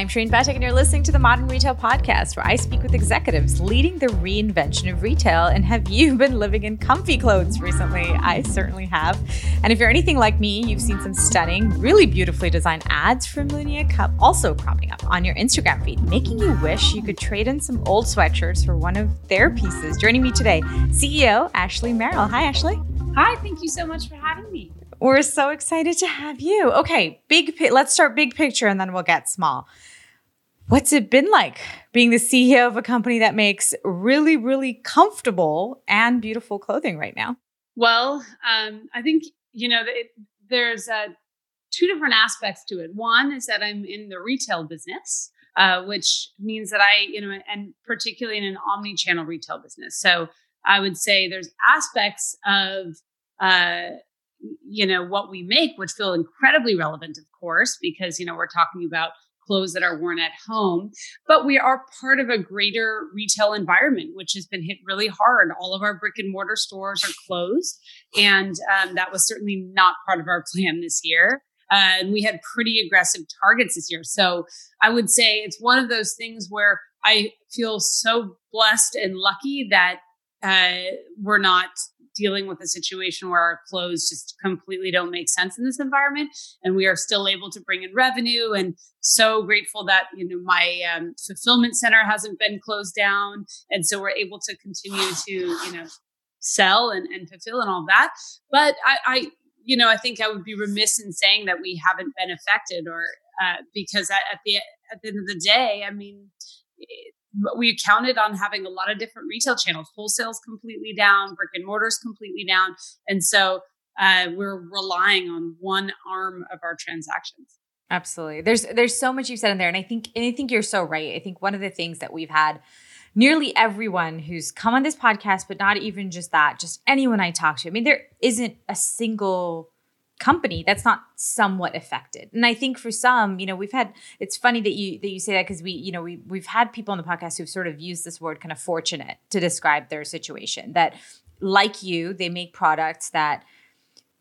I'm Shareen Pathak, and you're listening to the Modern Retail Podcast, where I speak with executives leading the reinvention of retail. And have you been living in comfy clothes recently? I certainly have. And if you're anything like me, you've seen some stunning, really beautifully designed ads from Lunya Cup also cropping up on your Instagram feed, making you wish you could trade in some old sweatshirts for one of their pieces. Joining me today, CEO Ashley Merrill. Hi, Ashley. Hi, thank you so much for having me. We're so excited to have you. Okay, big. Let's start big picture, and then we'll get small. What's it been like being the CEO of a company that makes really, really comfortable and beautiful clothing right now? Well, um, I think you know it, there's uh, two different aspects to it. One is that I'm in the retail business, uh, which means that I, you know, and particularly in an omni-channel retail business. So I would say there's aspects of uh, you know what we make which feel incredibly relevant of course because you know we're talking about clothes that are worn at home but we are part of a greater retail environment which has been hit really hard. All of our brick and mortar stores are closed and um, that was certainly not part of our plan this year. Uh, and we had pretty aggressive targets this year. So i would say it's one of those things where i feel so blessed and lucky that uh, we're not dealing with a situation where our clothes just completely don't make sense in this environment and we are still able to bring in revenue and so grateful that you know my um, fulfillment center hasn't been closed down and so we're able to continue to you know sell and, and fulfill and all that. But I, I you know i think i would be remiss in saying that we haven't been affected or uh, because at, at the at the end of the day i mean we counted on having a lot of different retail channels. Wholesale's completely down, brick and mortar's completely down, and so uh, we're relying on one arm of our transactions. Absolutely. There's there's so much you've said in there, and I think and I think you're so right. I think one of the things that we've had nearly everyone who's come on this podcast, but not even just that, just anyone I talk to. I mean, there isn't a single company that's not somewhat affected. And i think for some you know we've had it's funny that you that you say that because we you know we, we've had people on the podcast who've sort of used this word kind of fortunate to describe their situation that like you they make products that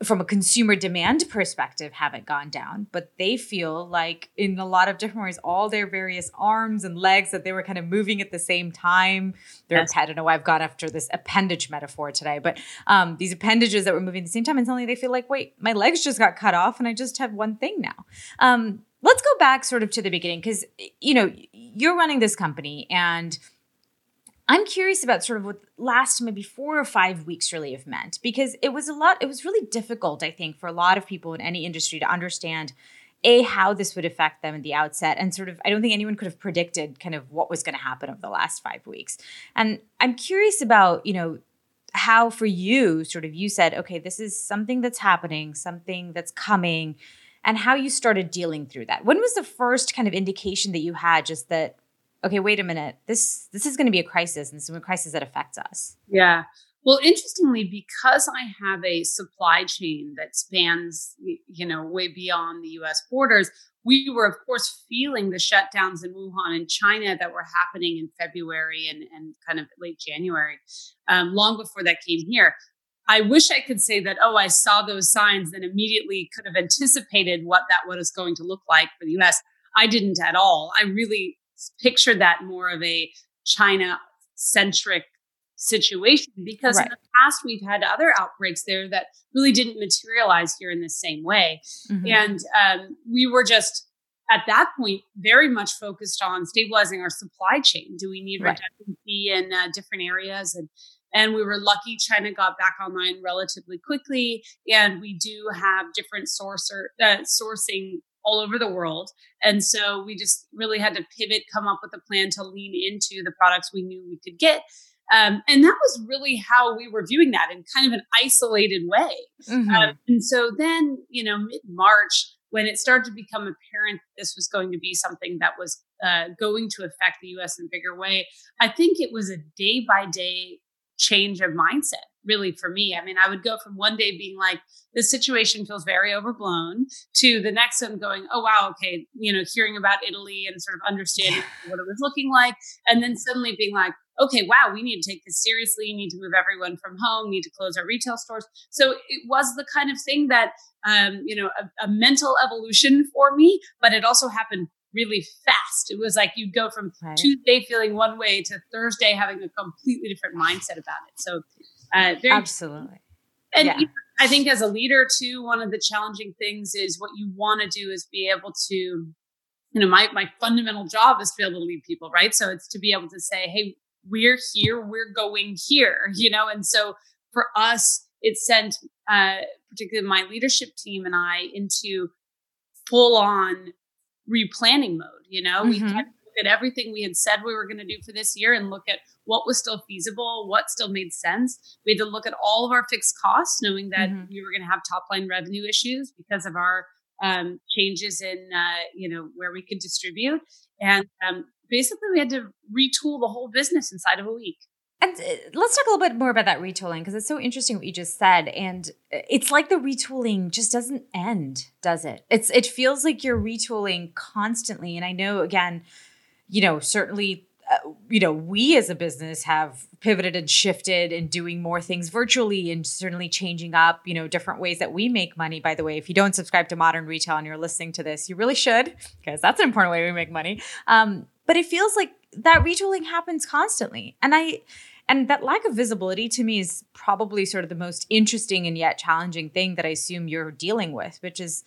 from a consumer demand perspective haven't gone down but they feel like in a lot of different ways all their various arms and legs that they were kind of moving at the same time their yes. i don't know why i've gone after this appendage metaphor today but um, these appendages that were moving at the same time and suddenly they feel like wait my legs just got cut off and i just have one thing now um, let's go back sort of to the beginning because you know you're running this company and I'm curious about sort of what last maybe four or five weeks really have meant because it was a lot, it was really difficult, I think, for a lot of people in any industry to understand a how this would affect them at the outset and sort of i don't think anyone could have predicted kind of what was going to happen over the last five weeks. And i'm curious about you know how for you sort of you said okay this is something that's happening something that's coming and how you started dealing through that. When was the first kind of indication that you had just that okay, wait a minute, this this is going to be a crisis, and this is a crisis that affects us. Yeah. Well, interestingly, because I have a supply chain that spans, you know, way beyond the U.S. borders, we were, of course, feeling the shutdowns in Wuhan and China that were happening in February and, and kind of late January, um, long before that came here. I wish I could say that, oh, I saw those signs and immediately could have anticipated what that was going to look like for the US. I didn't at all. I really picture that more of a China centric situation because right. in the past we've had other outbreaks there that really didn't materialize here in the same way. Mm-hmm. And um, we were just at that point very much focused on stabilizing our supply chain. Do we need right. redundancy in uh, different areas? And and we were lucky China got back online relatively quickly. And we do have different sourcer, uh, sourcing all over the world. And so we just really had to pivot, come up with a plan to lean into the products we knew we could get. Um, and that was really how we were viewing that in kind of an isolated way. Mm-hmm. Um, and so then, you know, mid March, when it started to become apparent this was going to be something that was uh, going to affect the US in a bigger way, I think it was a day by day change of mindset really for me. I mean, I would go from one day being like, this situation feels very overblown to the next one going, oh, wow, okay, you know, hearing about Italy and sort of understanding what it was looking like. And then suddenly being like, okay, wow, we need to take this seriously. Need to move everyone from home, need to close our retail stores. So it was the kind of thing that, um, you know, a, a mental evolution for me, but it also happened really fast. It was like you'd go from Right. Tuesday feeling one way to Thursday having a completely different mindset about it. So, uh, very Absolutely. and Yeah. I think as a leader too, one of the challenging things is what you want to do is be able to, you know, my my fundamental job is to be able to lead people, right? So it's to be able to say, hey, we're here, we're going here, you know, and so for us, it sent uh, particularly my leadership team and I into full on replanning mode. You know, we Mhm. had to look at everything we had said we were going to do for this year and look at what was still feasible, what still made sense. We had to look at all of our fixed costs, knowing that Mhm. we were going to have top line revenue issues because of our um, changes in uh, you know where we could distribute, and um, basically we had to retool the whole business inside of a week. And uh, let's talk a little bit more about that retooling because it's so interesting what you just said. And uh, it's like the retooling just doesn't end, does it? It's it feels like you're retooling constantly. And I know again, you know, certainly, uh, you know, we as a business have pivoted and shifted and doing more things virtually and certainly changing up, you know, different ways that we make money. By the way, if you don't subscribe to Modern Retail and you're listening to this, you really should because that's an important way we make money. Um, but it feels like that retooling happens constantly, and I and that lack of visibility to me is probably sort of the most interesting and yet challenging thing that I assume you're dealing with, which is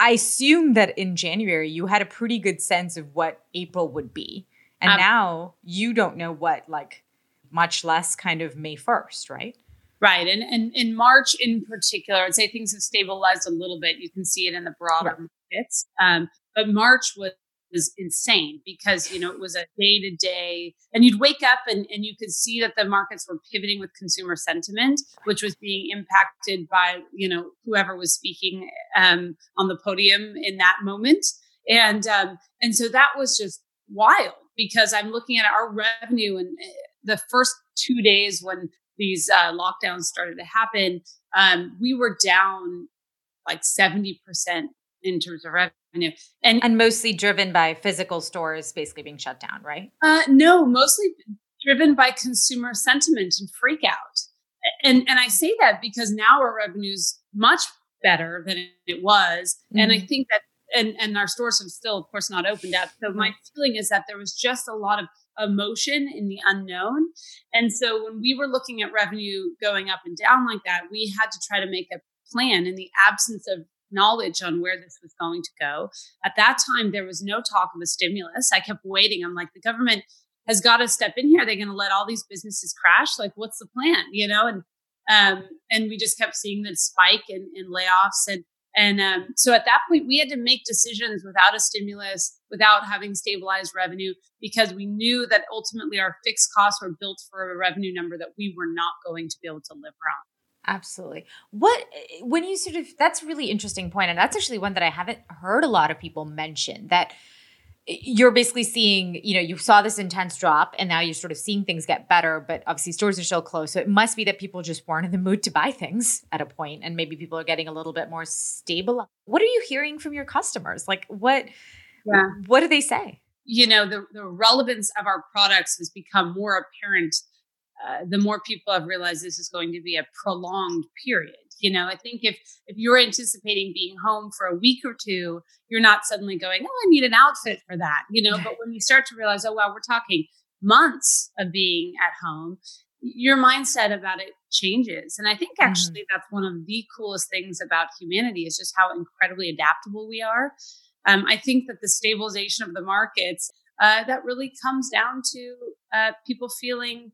I assume that in January you had a pretty good sense of what April would be. And Um, now you don't know what, like, much less kind of May 1st, right? Right. And, and in March in particular, I'd say things have stabilized a little bit. You can see it in the broader Right. markets. Um, but March was, was insane because, you know, it was a day to day and you'd wake up and, and you could see that the markets were pivoting with consumer sentiment, which was being impacted by, you know, whoever was speaking um, on the podium in that moment. And, um, and so that was just wild because I'm looking at our revenue and uh, the first two days when these uh, lockdowns started to happen, um, we were down like 70% in terms of revenue. And, And mostly driven by physical stores basically being shut down, right? uh, no, mostly driven by consumer sentiment and freak out. And, and I say that because now our revenue's much better than it was. And I Mhm. think that, and, and our stores have still, of course, not opened up. So my feeling is that there was just a lot of emotion in the unknown. And so when we were looking at revenue going up and down like that, we had to try to make a plan in the absence of knowledge on where this was going to go. At that time, there was no talk of a stimulus. I kept waiting. I'm like, the government has got to step in here. Are They're going to let all these businesses crash. Like, what's the plan? You know, and um, and we just kept seeing that spike in, in layoffs and and um, so at that point, we had to make decisions without a stimulus, without having stabilized revenue, because we knew that ultimately our fixed costs were built for a revenue number that we were not going to be able to live around. Absolutely. What eh, when you sort of that's a really interesting point, and that's actually one that I haven't heard a lot of people mention that eh, you're basically seeing, you know, you saw this intense drop and now you're sort of seeing things get better, but obviously stores are still closed. So it must be that people just weren't in the mood to buy things at a point and maybe people are getting a little bit more stable. What are you hearing from your customers? Like what Yeah. what do they say? You know, the, the relevance of our products has become more apparent uh, the more people have realized this is going to be a prolonged period. You know, I think if if you're anticipating being home for a week or two, you're not suddenly going, "Oh, I need an outfit for that." You know, but when you start to realize, "Oh, wow, we're talking months of being at home," your mindset about it changes. And I think actually that's one of the coolest things about humanity is just how incredibly adaptable we are. Um, I think that the stabilization of the markets uh, that really comes down to uh, people feeling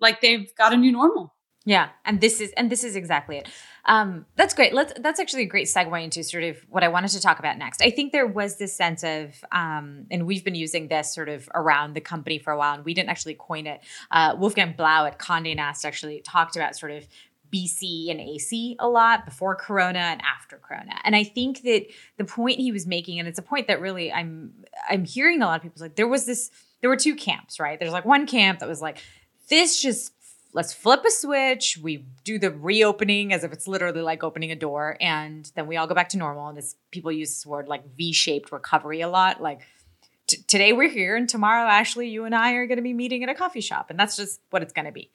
like they've got a new normal. Yeah, and this is and this is exactly it. Um, that's great. Let's that's actually a great segue into sort of what I wanted to talk about next. I think there was this sense of, um, and we've been using this sort of around the company for a while, and we didn't actually coin it. Uh, Wolfgang Blau at Condé Nast actually talked about sort of BC and AC a lot before Corona and after Corona, and I think that the point he was making, and it's a point that really I'm I'm hearing a lot of people like there was this there were two camps, right? There's like one camp that was like this just let's flip a switch. We do the reopening as if it's literally like opening a door, and then we all go back to normal. And this people use this word like V-shaped recovery a lot. Like t- today we're here, and tomorrow, Ashley, you and I are going to be meeting at a coffee shop, and that's just what it's going to be.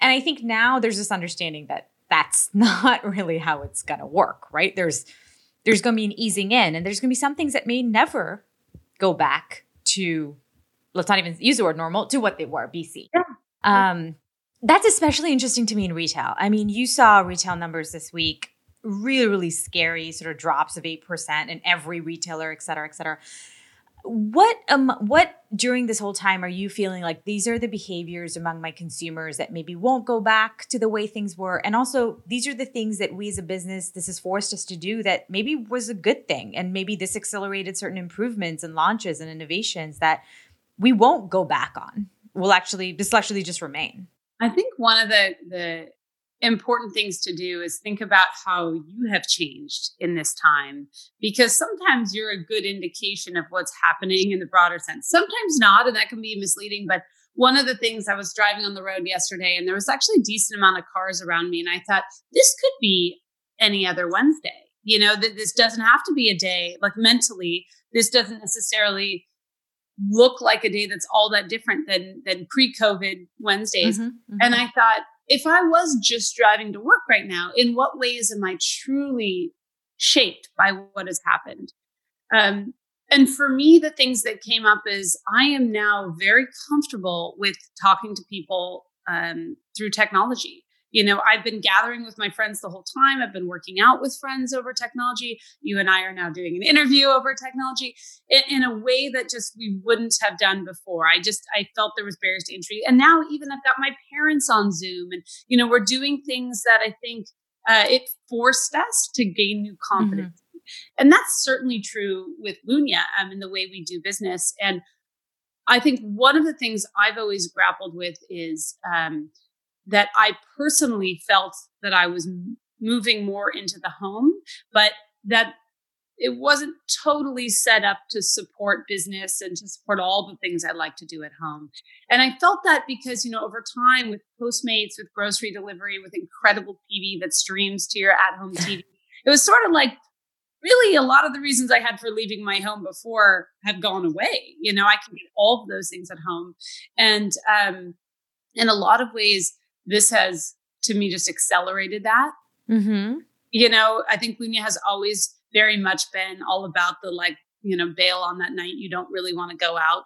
And I think now there's this understanding that that's not really how it's going to work, right? There's there's going to be an easing in, and there's going to be some things that may never go back to let's not even use the word normal to what they were BC. Yeah. Um, that's especially interesting to me in retail. I mean, you saw retail numbers this week, really, really scary sort of drops of 8% in every retailer, et cetera, et cetera. What um what during this whole time are you feeling like these are the behaviors among my consumers that maybe won't go back to the way things were and also these are the things that we as a business this has forced us to do that maybe was a good thing and maybe this accelerated certain improvements and launches and innovations that we won't go back on. We'll actually this will actually just remain. I think one of the the important things to do is think about how you have changed in this time because sometimes you're a good indication of what's happening in the broader sense. Sometimes not, and that can be misleading. But one of the things I was driving on the road yesterday, and there was actually a decent amount of cars around me, and I thought this could be any other Wednesday. You know, that this doesn't have to be a day, like mentally, this doesn't necessarily look like a day that's all that different than than pre-COVID Wednesdays. Mm-hmm, mm-hmm. And I thought, if I was just driving to work right now, in what ways am I truly shaped by what has happened? Um, and for me, the things that came up is I am now very comfortable with talking to people um, through technology you know, I've been gathering with my friends the whole time. I've been working out with friends over technology. You and I are now doing an interview over technology in, in, a way that just we wouldn't have done before. I just I felt there was barriers to entry, and now even I've got my parents on Zoom, and you know, we're doing things that I think uh, it forced us to gain new confidence. Mm-hmm. And that's certainly true with Lunya um, in the way we do business. And I think one of the things I've always grappled with is um, that I personally felt that I was moving more into the home, but that it wasn't totally set up to support business and to support all the things I like to do at home. And I felt that because, you know, over time with Postmates, with grocery delivery, with incredible TV that streams to your at home TV, it was sort of like really a lot of the reasons I had for leaving my home before have gone away. You know, I can get all of those things at home. And um, in a lot of ways, this has to me just accelerated that. Mm-hmm. You know, I think Lunya has always very much been all about the like, you know, bail on that night you don't really want to go out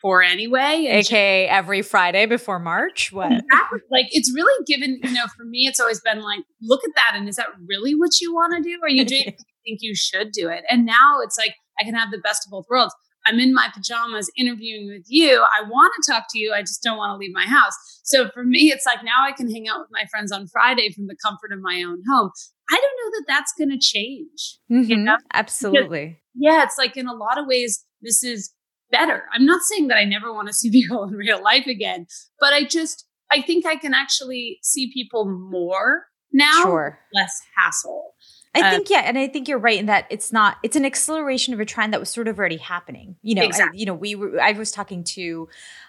for anyway. AKA just, every Friday before March. What? Exactly. Like it's really given, you know, for me, it's always been like, look at that. And is that really what you want to do? Or you do think you should do it? And now it's like, I can have the best of both worlds. I'm in my pajamas interviewing with you. I want to talk to you. I just don't want to leave my house. So for me, it's like now I can hang out with my friends on Friday from the comfort of my own home. I don't know that that's going to change. Mm-hmm. You know? Absolutely. Because, yeah, it's like in a lot of ways, this is better. I'm not saying that I never want to see people in real life again, but I just, I think I can actually see people more now, sure. less hassle. I um, think yeah, and I think you're right in that it's not it's an acceleration of a trend that was sort of already happening. You know, exactly. I, you know, we were, I was talking to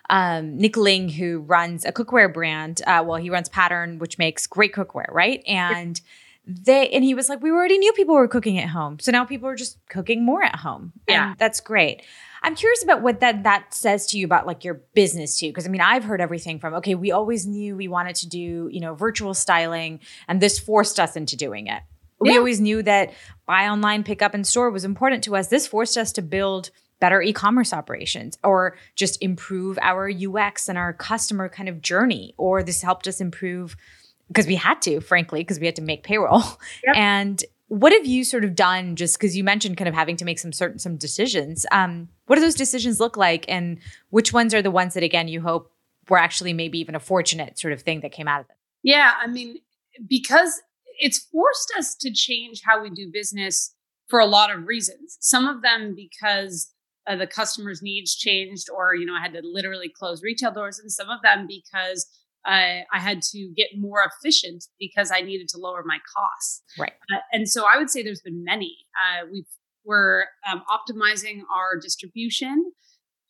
um, Nick Ling who runs a cookware brand. Uh, well, he runs Pattern, which makes great cookware, right? And they and he was like, we already knew people were cooking at home, so now people are just cooking more at home, yeah. and that's great. I'm curious about what that that says to you about like your business too, because I mean I've heard everything from okay, we always knew we wanted to do you know virtual styling, and this forced us into doing it we yeah. always knew that buy online, pick up in store was important to us. This forced us to build better e-commerce operations or just improve our UX and our customer kind of journey or this helped us improve because we had to frankly because we had to make payroll. Yep. And what have you sort of done just because you mentioned kind of having to make some certain some decisions um, what do those decisions look like and which ones are the ones that again you hope were actually maybe even a fortunate sort of thing that came out of it yeah i mean because it's forced us to change how we do business for a lot of reasons. Some of them because uh, the customer's needs changed, or you know, I had to literally close retail doors, and some of them because uh, I had to get more efficient because I needed to lower my costs. Right. Uh, and so I would say there's been many. Uh, we've we're um, optimizing our distribution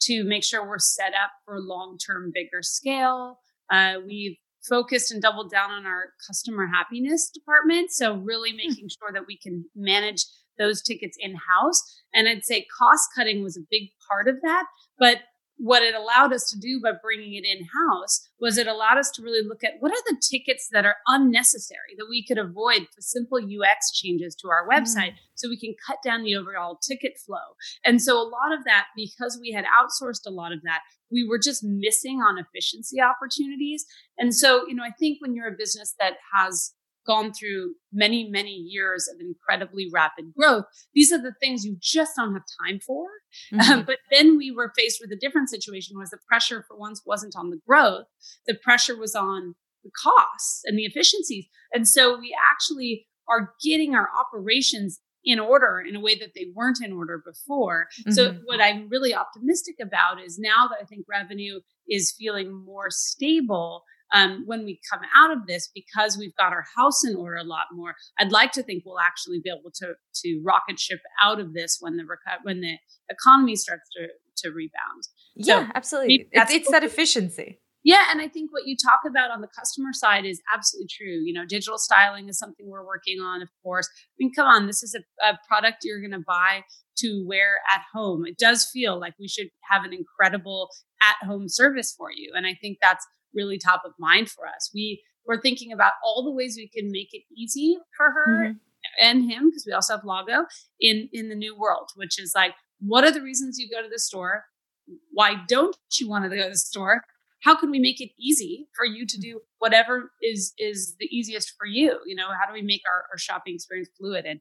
to make sure we're set up for long-term bigger scale. Uh, we've focused and doubled down on our customer happiness department. So, really hmm. making sure that we can manage those tickets in house. And I'd say cost cutting was a big part of that. But what it allowed us to do by bringing it in house was it allowed us to really look at what are the tickets that are unnecessary that we could avoid with simple UX changes to our website mm. so we can cut down the overall ticket flow. And so a lot of that, because we had outsourced a lot of that, we were just missing on efficiency opportunities. And so, you know, I think when you're a business that has gone through many, many years of incredibly rapid growth. These are the things you just don't have time for. Mm-hmm. Um, but then we were faced with a different situation was the pressure for once wasn't on the growth. The pressure was on the costs and the efficiencies. And so we actually are getting our operations in order in a way that they weren't in order before. Mm-hmm. So what I'm really optimistic about is now that I think revenue is feeling more stable, um, when we come out of this because we've got our house in order a lot more i'd like to think we'll actually be able to to rocket ship out of this when the when the economy starts to to rebound yeah so absolutely it's, it's that efficiency yeah, and I think what you talk about on the customer side is absolutely true. You know, digital styling is something we're working on, of course. I mean, come on, this is a, a product you're going to buy to wear at home. It does feel like we should have an incredible at home service for you. And I think that's really top of mind for us. We we're thinking about all the ways we can make it easy for her mm-hmm. and him because we also have Lago in in the new world, which is like, what are the reasons you go to the store? Why don't you want to go to the store? How can we make it easy for you to do whatever is is the easiest for you? You know, how do we make our, our shopping experience fluid? And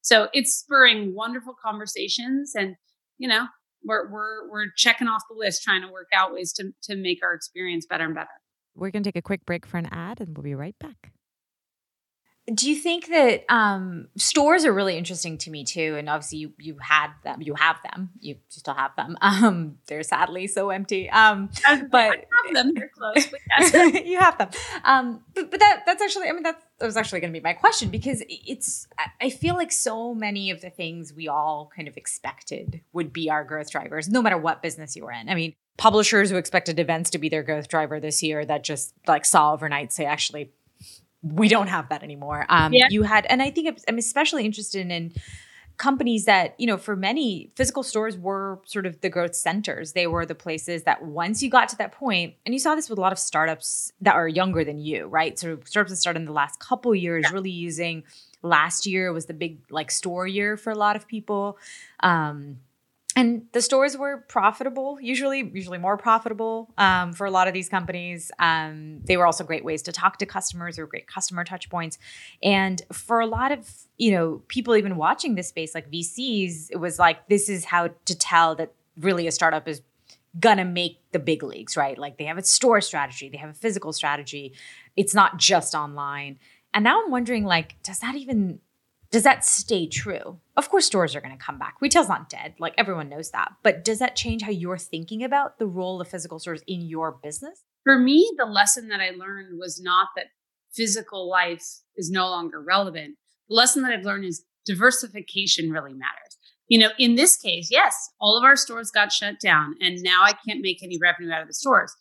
so it's spurring wonderful conversations and you know we're we're we're checking off the list, trying to work out ways to to make our experience better and better. We're going to take a quick break for an ad, and we'll be right back. Do you think that um, stores are really interesting to me too? And obviously, you you had them, you have them, you still have them. Um, they're sadly so empty. Um, but them, they're close. you have them. Um, but, but that that's actually, I mean, that's that was actually going to be my question because it's I feel like so many of the things we all kind of expected would be our growth drivers, no matter what business you were in. I mean, publishers who expected events to be their growth driver this year that just like saw overnight say actually we don't have that anymore. Um, yeah. You had, and I think I'm especially interested in companies that, you know, for many, physical stores were sort of the growth centers. They were the places that once you got to that point, and you saw this with a lot of startups that are younger than you, right? So startups that started in the last couple years, yeah. really using last year was the big like store year for a lot of people. Um, and the stores were profitable usually usually more profitable um, for a lot of these companies. Um, they were also great ways to talk to customers or great customer touch points. And for a lot of you know people even watching this space like vcs it was like this is how to tell that really a startup is gonna make the big leagues right? Like they have a store strategy they have a physical strategy. It's not just online. And now i'm wondering like does that even does that stay true? Of course, stores are going to come back. Retail's not dead. Like everyone knows that. But does that change how you're thinking about the role of physical stores in your business? For me, the lesson that I learned was not that physical life is no longer relevant. The lesson that I've learned is diversification really matters. You know, in this case, yes, all of our stores got shut down and now I can't make any revenue out of the stores.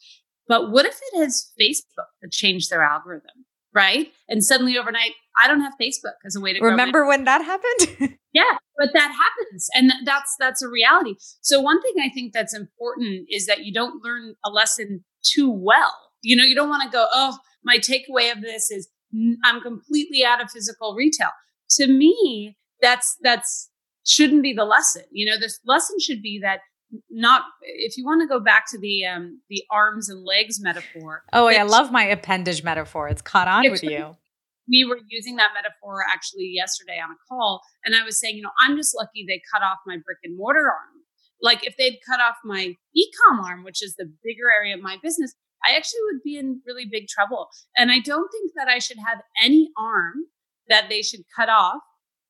But what if it is Facebook that changed their algorithm? right? And suddenly overnight, I don't have Facebook as a way to remember when that happened. yeah, but that happens, and that's that's a reality. So one thing I think that's important is that you don't learn a lesson too well. You know, you don't want to go, oh, my takeaway of this is I'm completely out of physical retail. To me, that's that's shouldn't be the lesson. You know, this lesson should be that not if you want to go back to the um the arms and legs metaphor. Oh, I love my appendage metaphor. It's caught on with you. We were using that metaphor actually yesterday on a call, and I was saying, you know, I'm just lucky they cut off my brick and mortar arm. Like if they'd cut off my e-com arm, which is the bigger area of my business, I actually would be in really big trouble. And I don't think that I should have any arm that they should cut off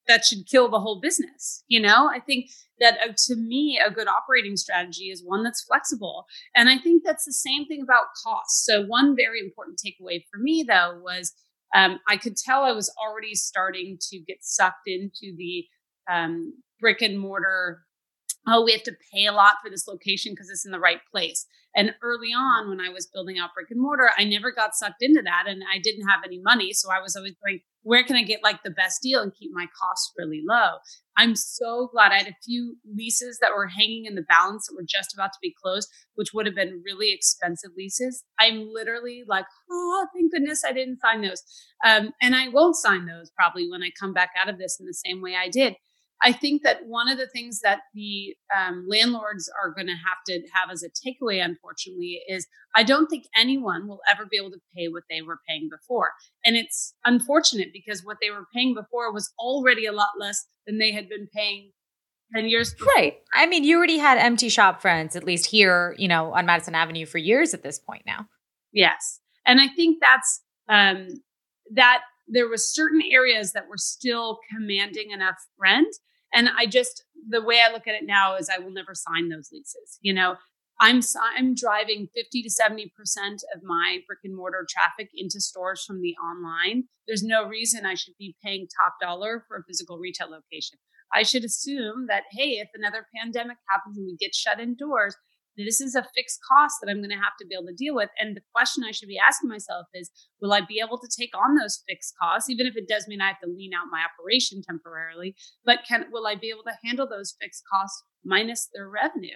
that should kill the whole business. You know, I think that uh, to me, a good operating strategy is one that's flexible. And I think that's the same thing about costs. So, one very important takeaway for me, though, was um, I could tell I was already starting to get sucked into the um, brick and mortar. Oh, we have to pay a lot for this location because it's in the right place. And early on, when I was building out brick and mortar, I never got sucked into that and I didn't have any money. So I was always going, where can I get like the best deal and keep my costs really low? I'm so glad I had a few leases that were hanging in the balance that were just about to be closed, which would have been really expensive leases. I'm literally like, oh, thank goodness I didn't sign those. Um, and I won't sign those probably when I come back out of this in the same way I did. I think that one of the things that the um, landlords are going to have to have as a takeaway, unfortunately, is I don't think anyone will ever be able to pay what they were paying before. And it's unfortunate because what they were paying before was already a lot less than they had been paying 10 years before. Right. I mean, you already had empty shop fronts, at least here, you know, on Madison Avenue for years at this point now. Yes. And I think that's, um, that there was certain areas that were still commanding enough rent and I just, the way I look at it now is I will never sign those leases. You know, I'm I'm driving 50 to 70% of my brick and mortar traffic into stores from the online. There's no reason I should be paying top dollar for a physical retail location. I should assume that hey, if another pandemic happens and we get shut indoors, this is a fixed cost that I'm going to have to be able to deal with. And the question I should be asking myself is, will I be able to take on those fixed costs, even if it does mean I have to lean out my operation temporarily? But can will I be able to handle those fixed costs minus their revenue?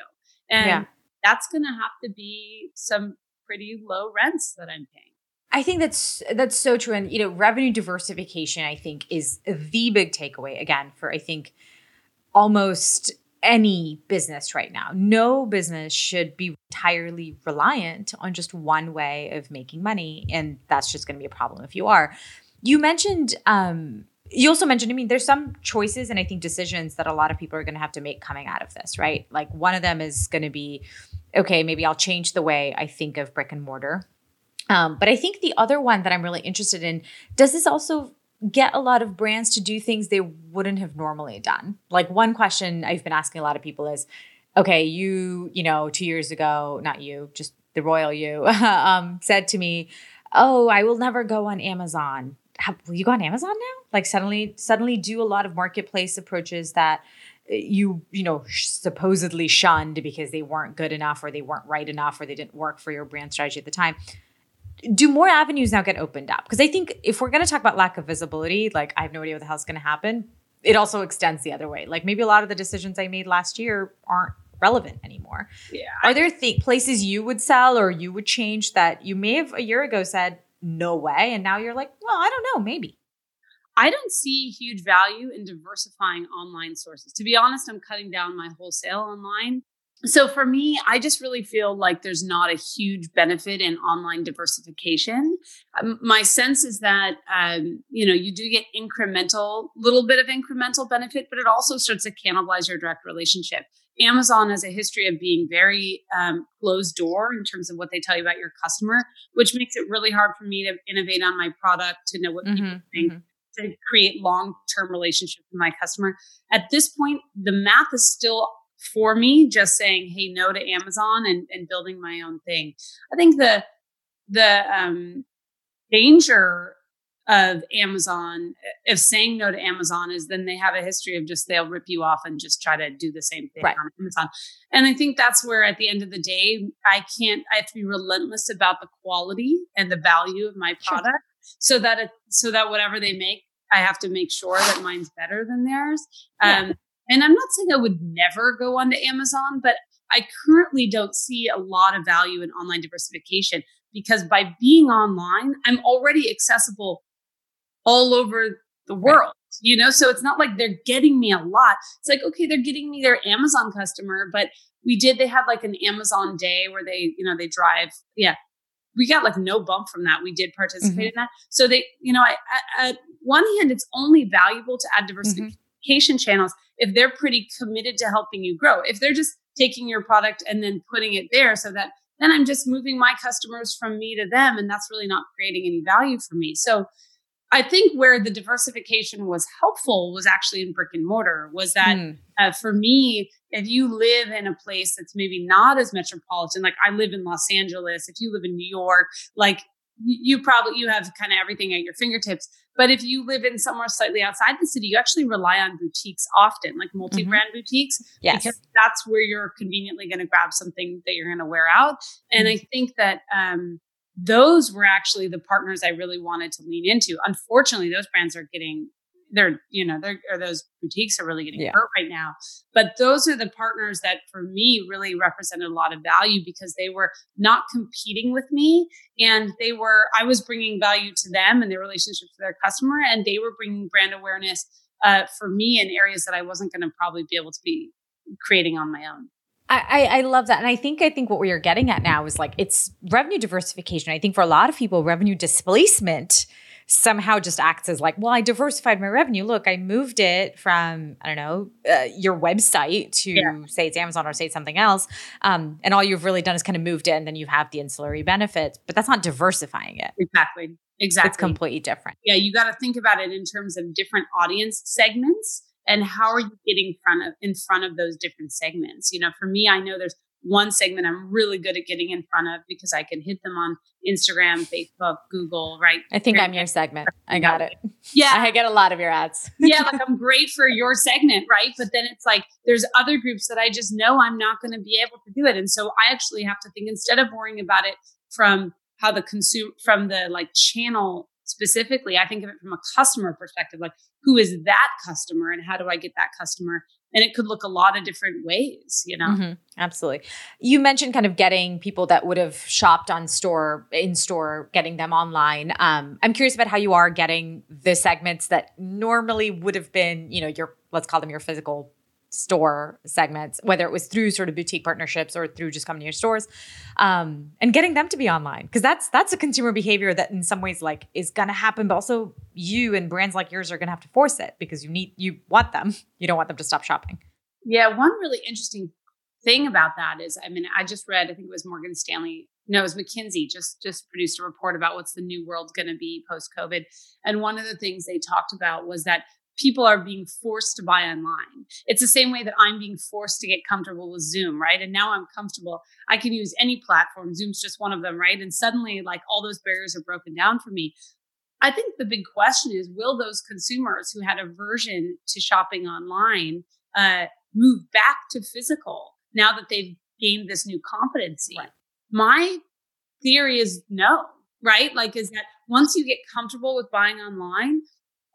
And yeah. that's going to have to be some pretty low rents that I'm paying. I think that's that's so true, and you know, revenue diversification. I think is the big takeaway again for I think almost any business right now. No business should be entirely reliant on just one way of making money. And that's just going to be a problem if you are. You mentioned, um, you also mentioned, I mean, there's some choices and I think decisions that a lot of people are going to have to make coming out of this, right? Like one of them is going to be, okay, maybe I'll change the way I think of brick and mortar. Um, but I think the other one that I'm really interested in does this also get a lot of brands to do things they wouldn't have normally done. Like one question I've been asking a lot of people is, okay, you, you know, two years ago, not you, just the royal you, um, said to me, "Oh, I will never go on Amazon." How, will you go on Amazon now? Like suddenly, suddenly do a lot of marketplace approaches that uh, you you know supposedly shunned because they weren't good enough or they weren't right enough or they didn't work for your brand strategy at the time do more avenues now get opened up? Because I think if we're going to talk about lack of visibility, like I have no idea what the hell's going to happen, it also extends the other way. Like maybe a lot of the decisions I made last year aren't relevant anymore. Yeah. Are there th- places you would sell or you would change that you may have a year ago said no way, and now you're like, well, I don't know, maybe. I don't see huge value in diversifying online sources. To be honest, I'm cutting down my wholesale online so for me, I just really feel like there's not a huge benefit in online diversification. Um, my sense is that um, you know you do get incremental, little bit of incremental benefit, but it also starts to cannibalize your direct relationship. Amazon has a history of being very um, closed door in terms of what they tell you about your customer, which makes it really hard for me to innovate on my product, to know what mm-hmm, people think. Mm-hmm to create long-term relationships with my customer. At this point, the math is still for me just saying hey no to amazon and, and building my own thing i think the the um, danger of amazon of saying no to amazon is then they have a history of just they'll rip you off and just try to do the same thing right. on amazon and i think that's where at the end of the day i can't i have to be relentless about the quality and the value of my product sure. so that it so that whatever they make i have to make sure that mine's better than theirs yeah. And I'm not saying I would never go onto Amazon, but I currently don't see a lot of value in online diversification because by being online, I'm already accessible all over the world. You know, so it's not like they're getting me a lot. It's like, okay, they're getting me their Amazon customer, but we did, they had like an Amazon day where they, you know, they drive, yeah, we got like no bump from that. We did participate mm-hmm. in that. So they, you know, I, at one hand, it's only valuable to add diversification mm-hmm. Channels if they're pretty committed to helping you grow. If they're just taking your product and then putting it there so that then I'm just moving my customers from me to them and that's really not creating any value for me. So I think where the diversification was helpful was actually in brick and mortar. Was that mm. uh, for me? If you live in a place that's maybe not as metropolitan, like I live in Los Angeles, if you live in New York, like you probably you have kind of everything at your fingertips but if you live in somewhere slightly outside the city you actually rely on boutiques often like multi-brand mm-hmm. boutiques yes. because that's where you're conveniently going to grab something that you're going to wear out and mm-hmm. i think that um, those were actually the partners I really wanted to lean into. Unfortunately, those brands are getting they're you know they're or those boutiques are really getting yeah. hurt right now but those are the partners that for me really represented a lot of value because they were not competing with me and they were i was bringing value to them and their relationship to their customer and they were bringing brand awareness uh, for me in areas that i wasn't going to probably be able to be creating on my own I, I love that. And I think I think what we are getting at now is like it's revenue diversification. I think for a lot of people, revenue displacement somehow just acts as like, well, I diversified my revenue. Look, I moved it from, I don't know, uh, your website to yeah. say it's Amazon or say it's something else. Um, and all you've really done is kind of moved it and then you have the ancillary benefits, but that's not diversifying it. Exactly. Exactly. It's completely different. Yeah. You got to think about it in terms of different audience segments and how are you getting front of in front of those different segments you know for me i know there's one segment I'm really good at getting in front of because I can hit them on Instagram, Facebook, Google, right? I think I'm your segment. I got it. Yeah. I get a lot of your ads. yeah, like I'm great for your segment, right? But then it's like there's other groups that I just know I'm not going to be able to do it. And so I actually have to think instead of worrying about it from how the consume from the like channel specifically, I think of it from a customer perspective, like who is that customer and how do I get that customer and it could look a lot of different ways you know? Mm-hmm. absolutely. You mentioned kind of getting people that would have shopped on store in store getting them online. Um, i'm curious about how you are getting the segments that normally would have been you know your let's call them your physical store segments, whether it was through sort of boutique partnerships or through just coming to your stores, um, and getting them to be online because that's that's a consumer behavior that in some ways like is going to happen, but also you and brands like yours are going to have to force it because you need you want them, you don't want them to stop shopping. Yeah, one really interesting thing about that is, I mean, I just read, I think it was Morgan Stanley. No, it was McKinsey just just produced a report about what's the new world going to be post COVID, and one of the things they talked about was that people are being forced to buy online. It's the same way that I'm being forced to get comfortable with Zoom, right? And now I'm comfortable. I can use any platform. Zoom's just one of them, right? And suddenly, like all those barriers are broken down for me. I think the big question is will those consumers who had aversion to shopping online uh, move back to physical now that they've gained this new competency? Right. My theory is no, right? Like, is that once you get comfortable with buying online,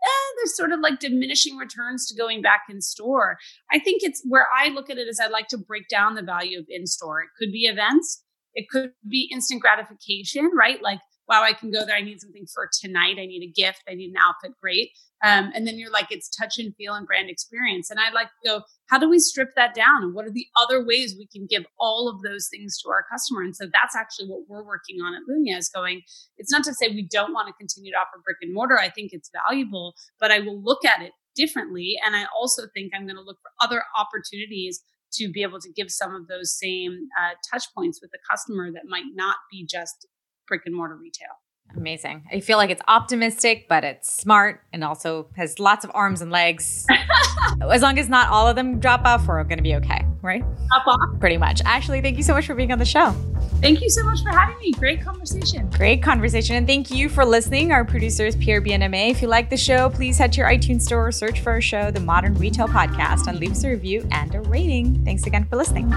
eh, there's sort of like diminishing returns to going back in store. I think it's where I look at it is I like to break down the value of in store. It could be events, it could be instant gratification, right? Like wow, I can go there. I need something for tonight. I need a gift. I need an outfit. Great. Um, and then you're like, it's touch and feel and brand experience. And I'd like to go, how do we strip that down? And what are the other ways we can give all of those things to our customer? And so that's actually what we're working on at Lunya is going, it's not to say we don't want to continue to offer brick and mortar. I think it's valuable, but I will look at it differently. And I also think I'm going to look for other opportunities to be able to give some of those same uh, touch points with the customer that might not be just brick and mortar retail. Amazing. I feel like it's optimistic, but it's smart and also has lots of arms and legs. as long as not all of them drop off, we're going to be okay, right? Drop off. Pretty much. Ashley, thank you so much for being on the show. Thank you so much for having me. Great conversation. Great conversation. And thank you for listening. Our producer is Pierre Bienaimé. If you like the show, please head to your iTunes store, search for our show, The Modern Retail Podcast, and leave us a review and a rating. Thanks again for listening.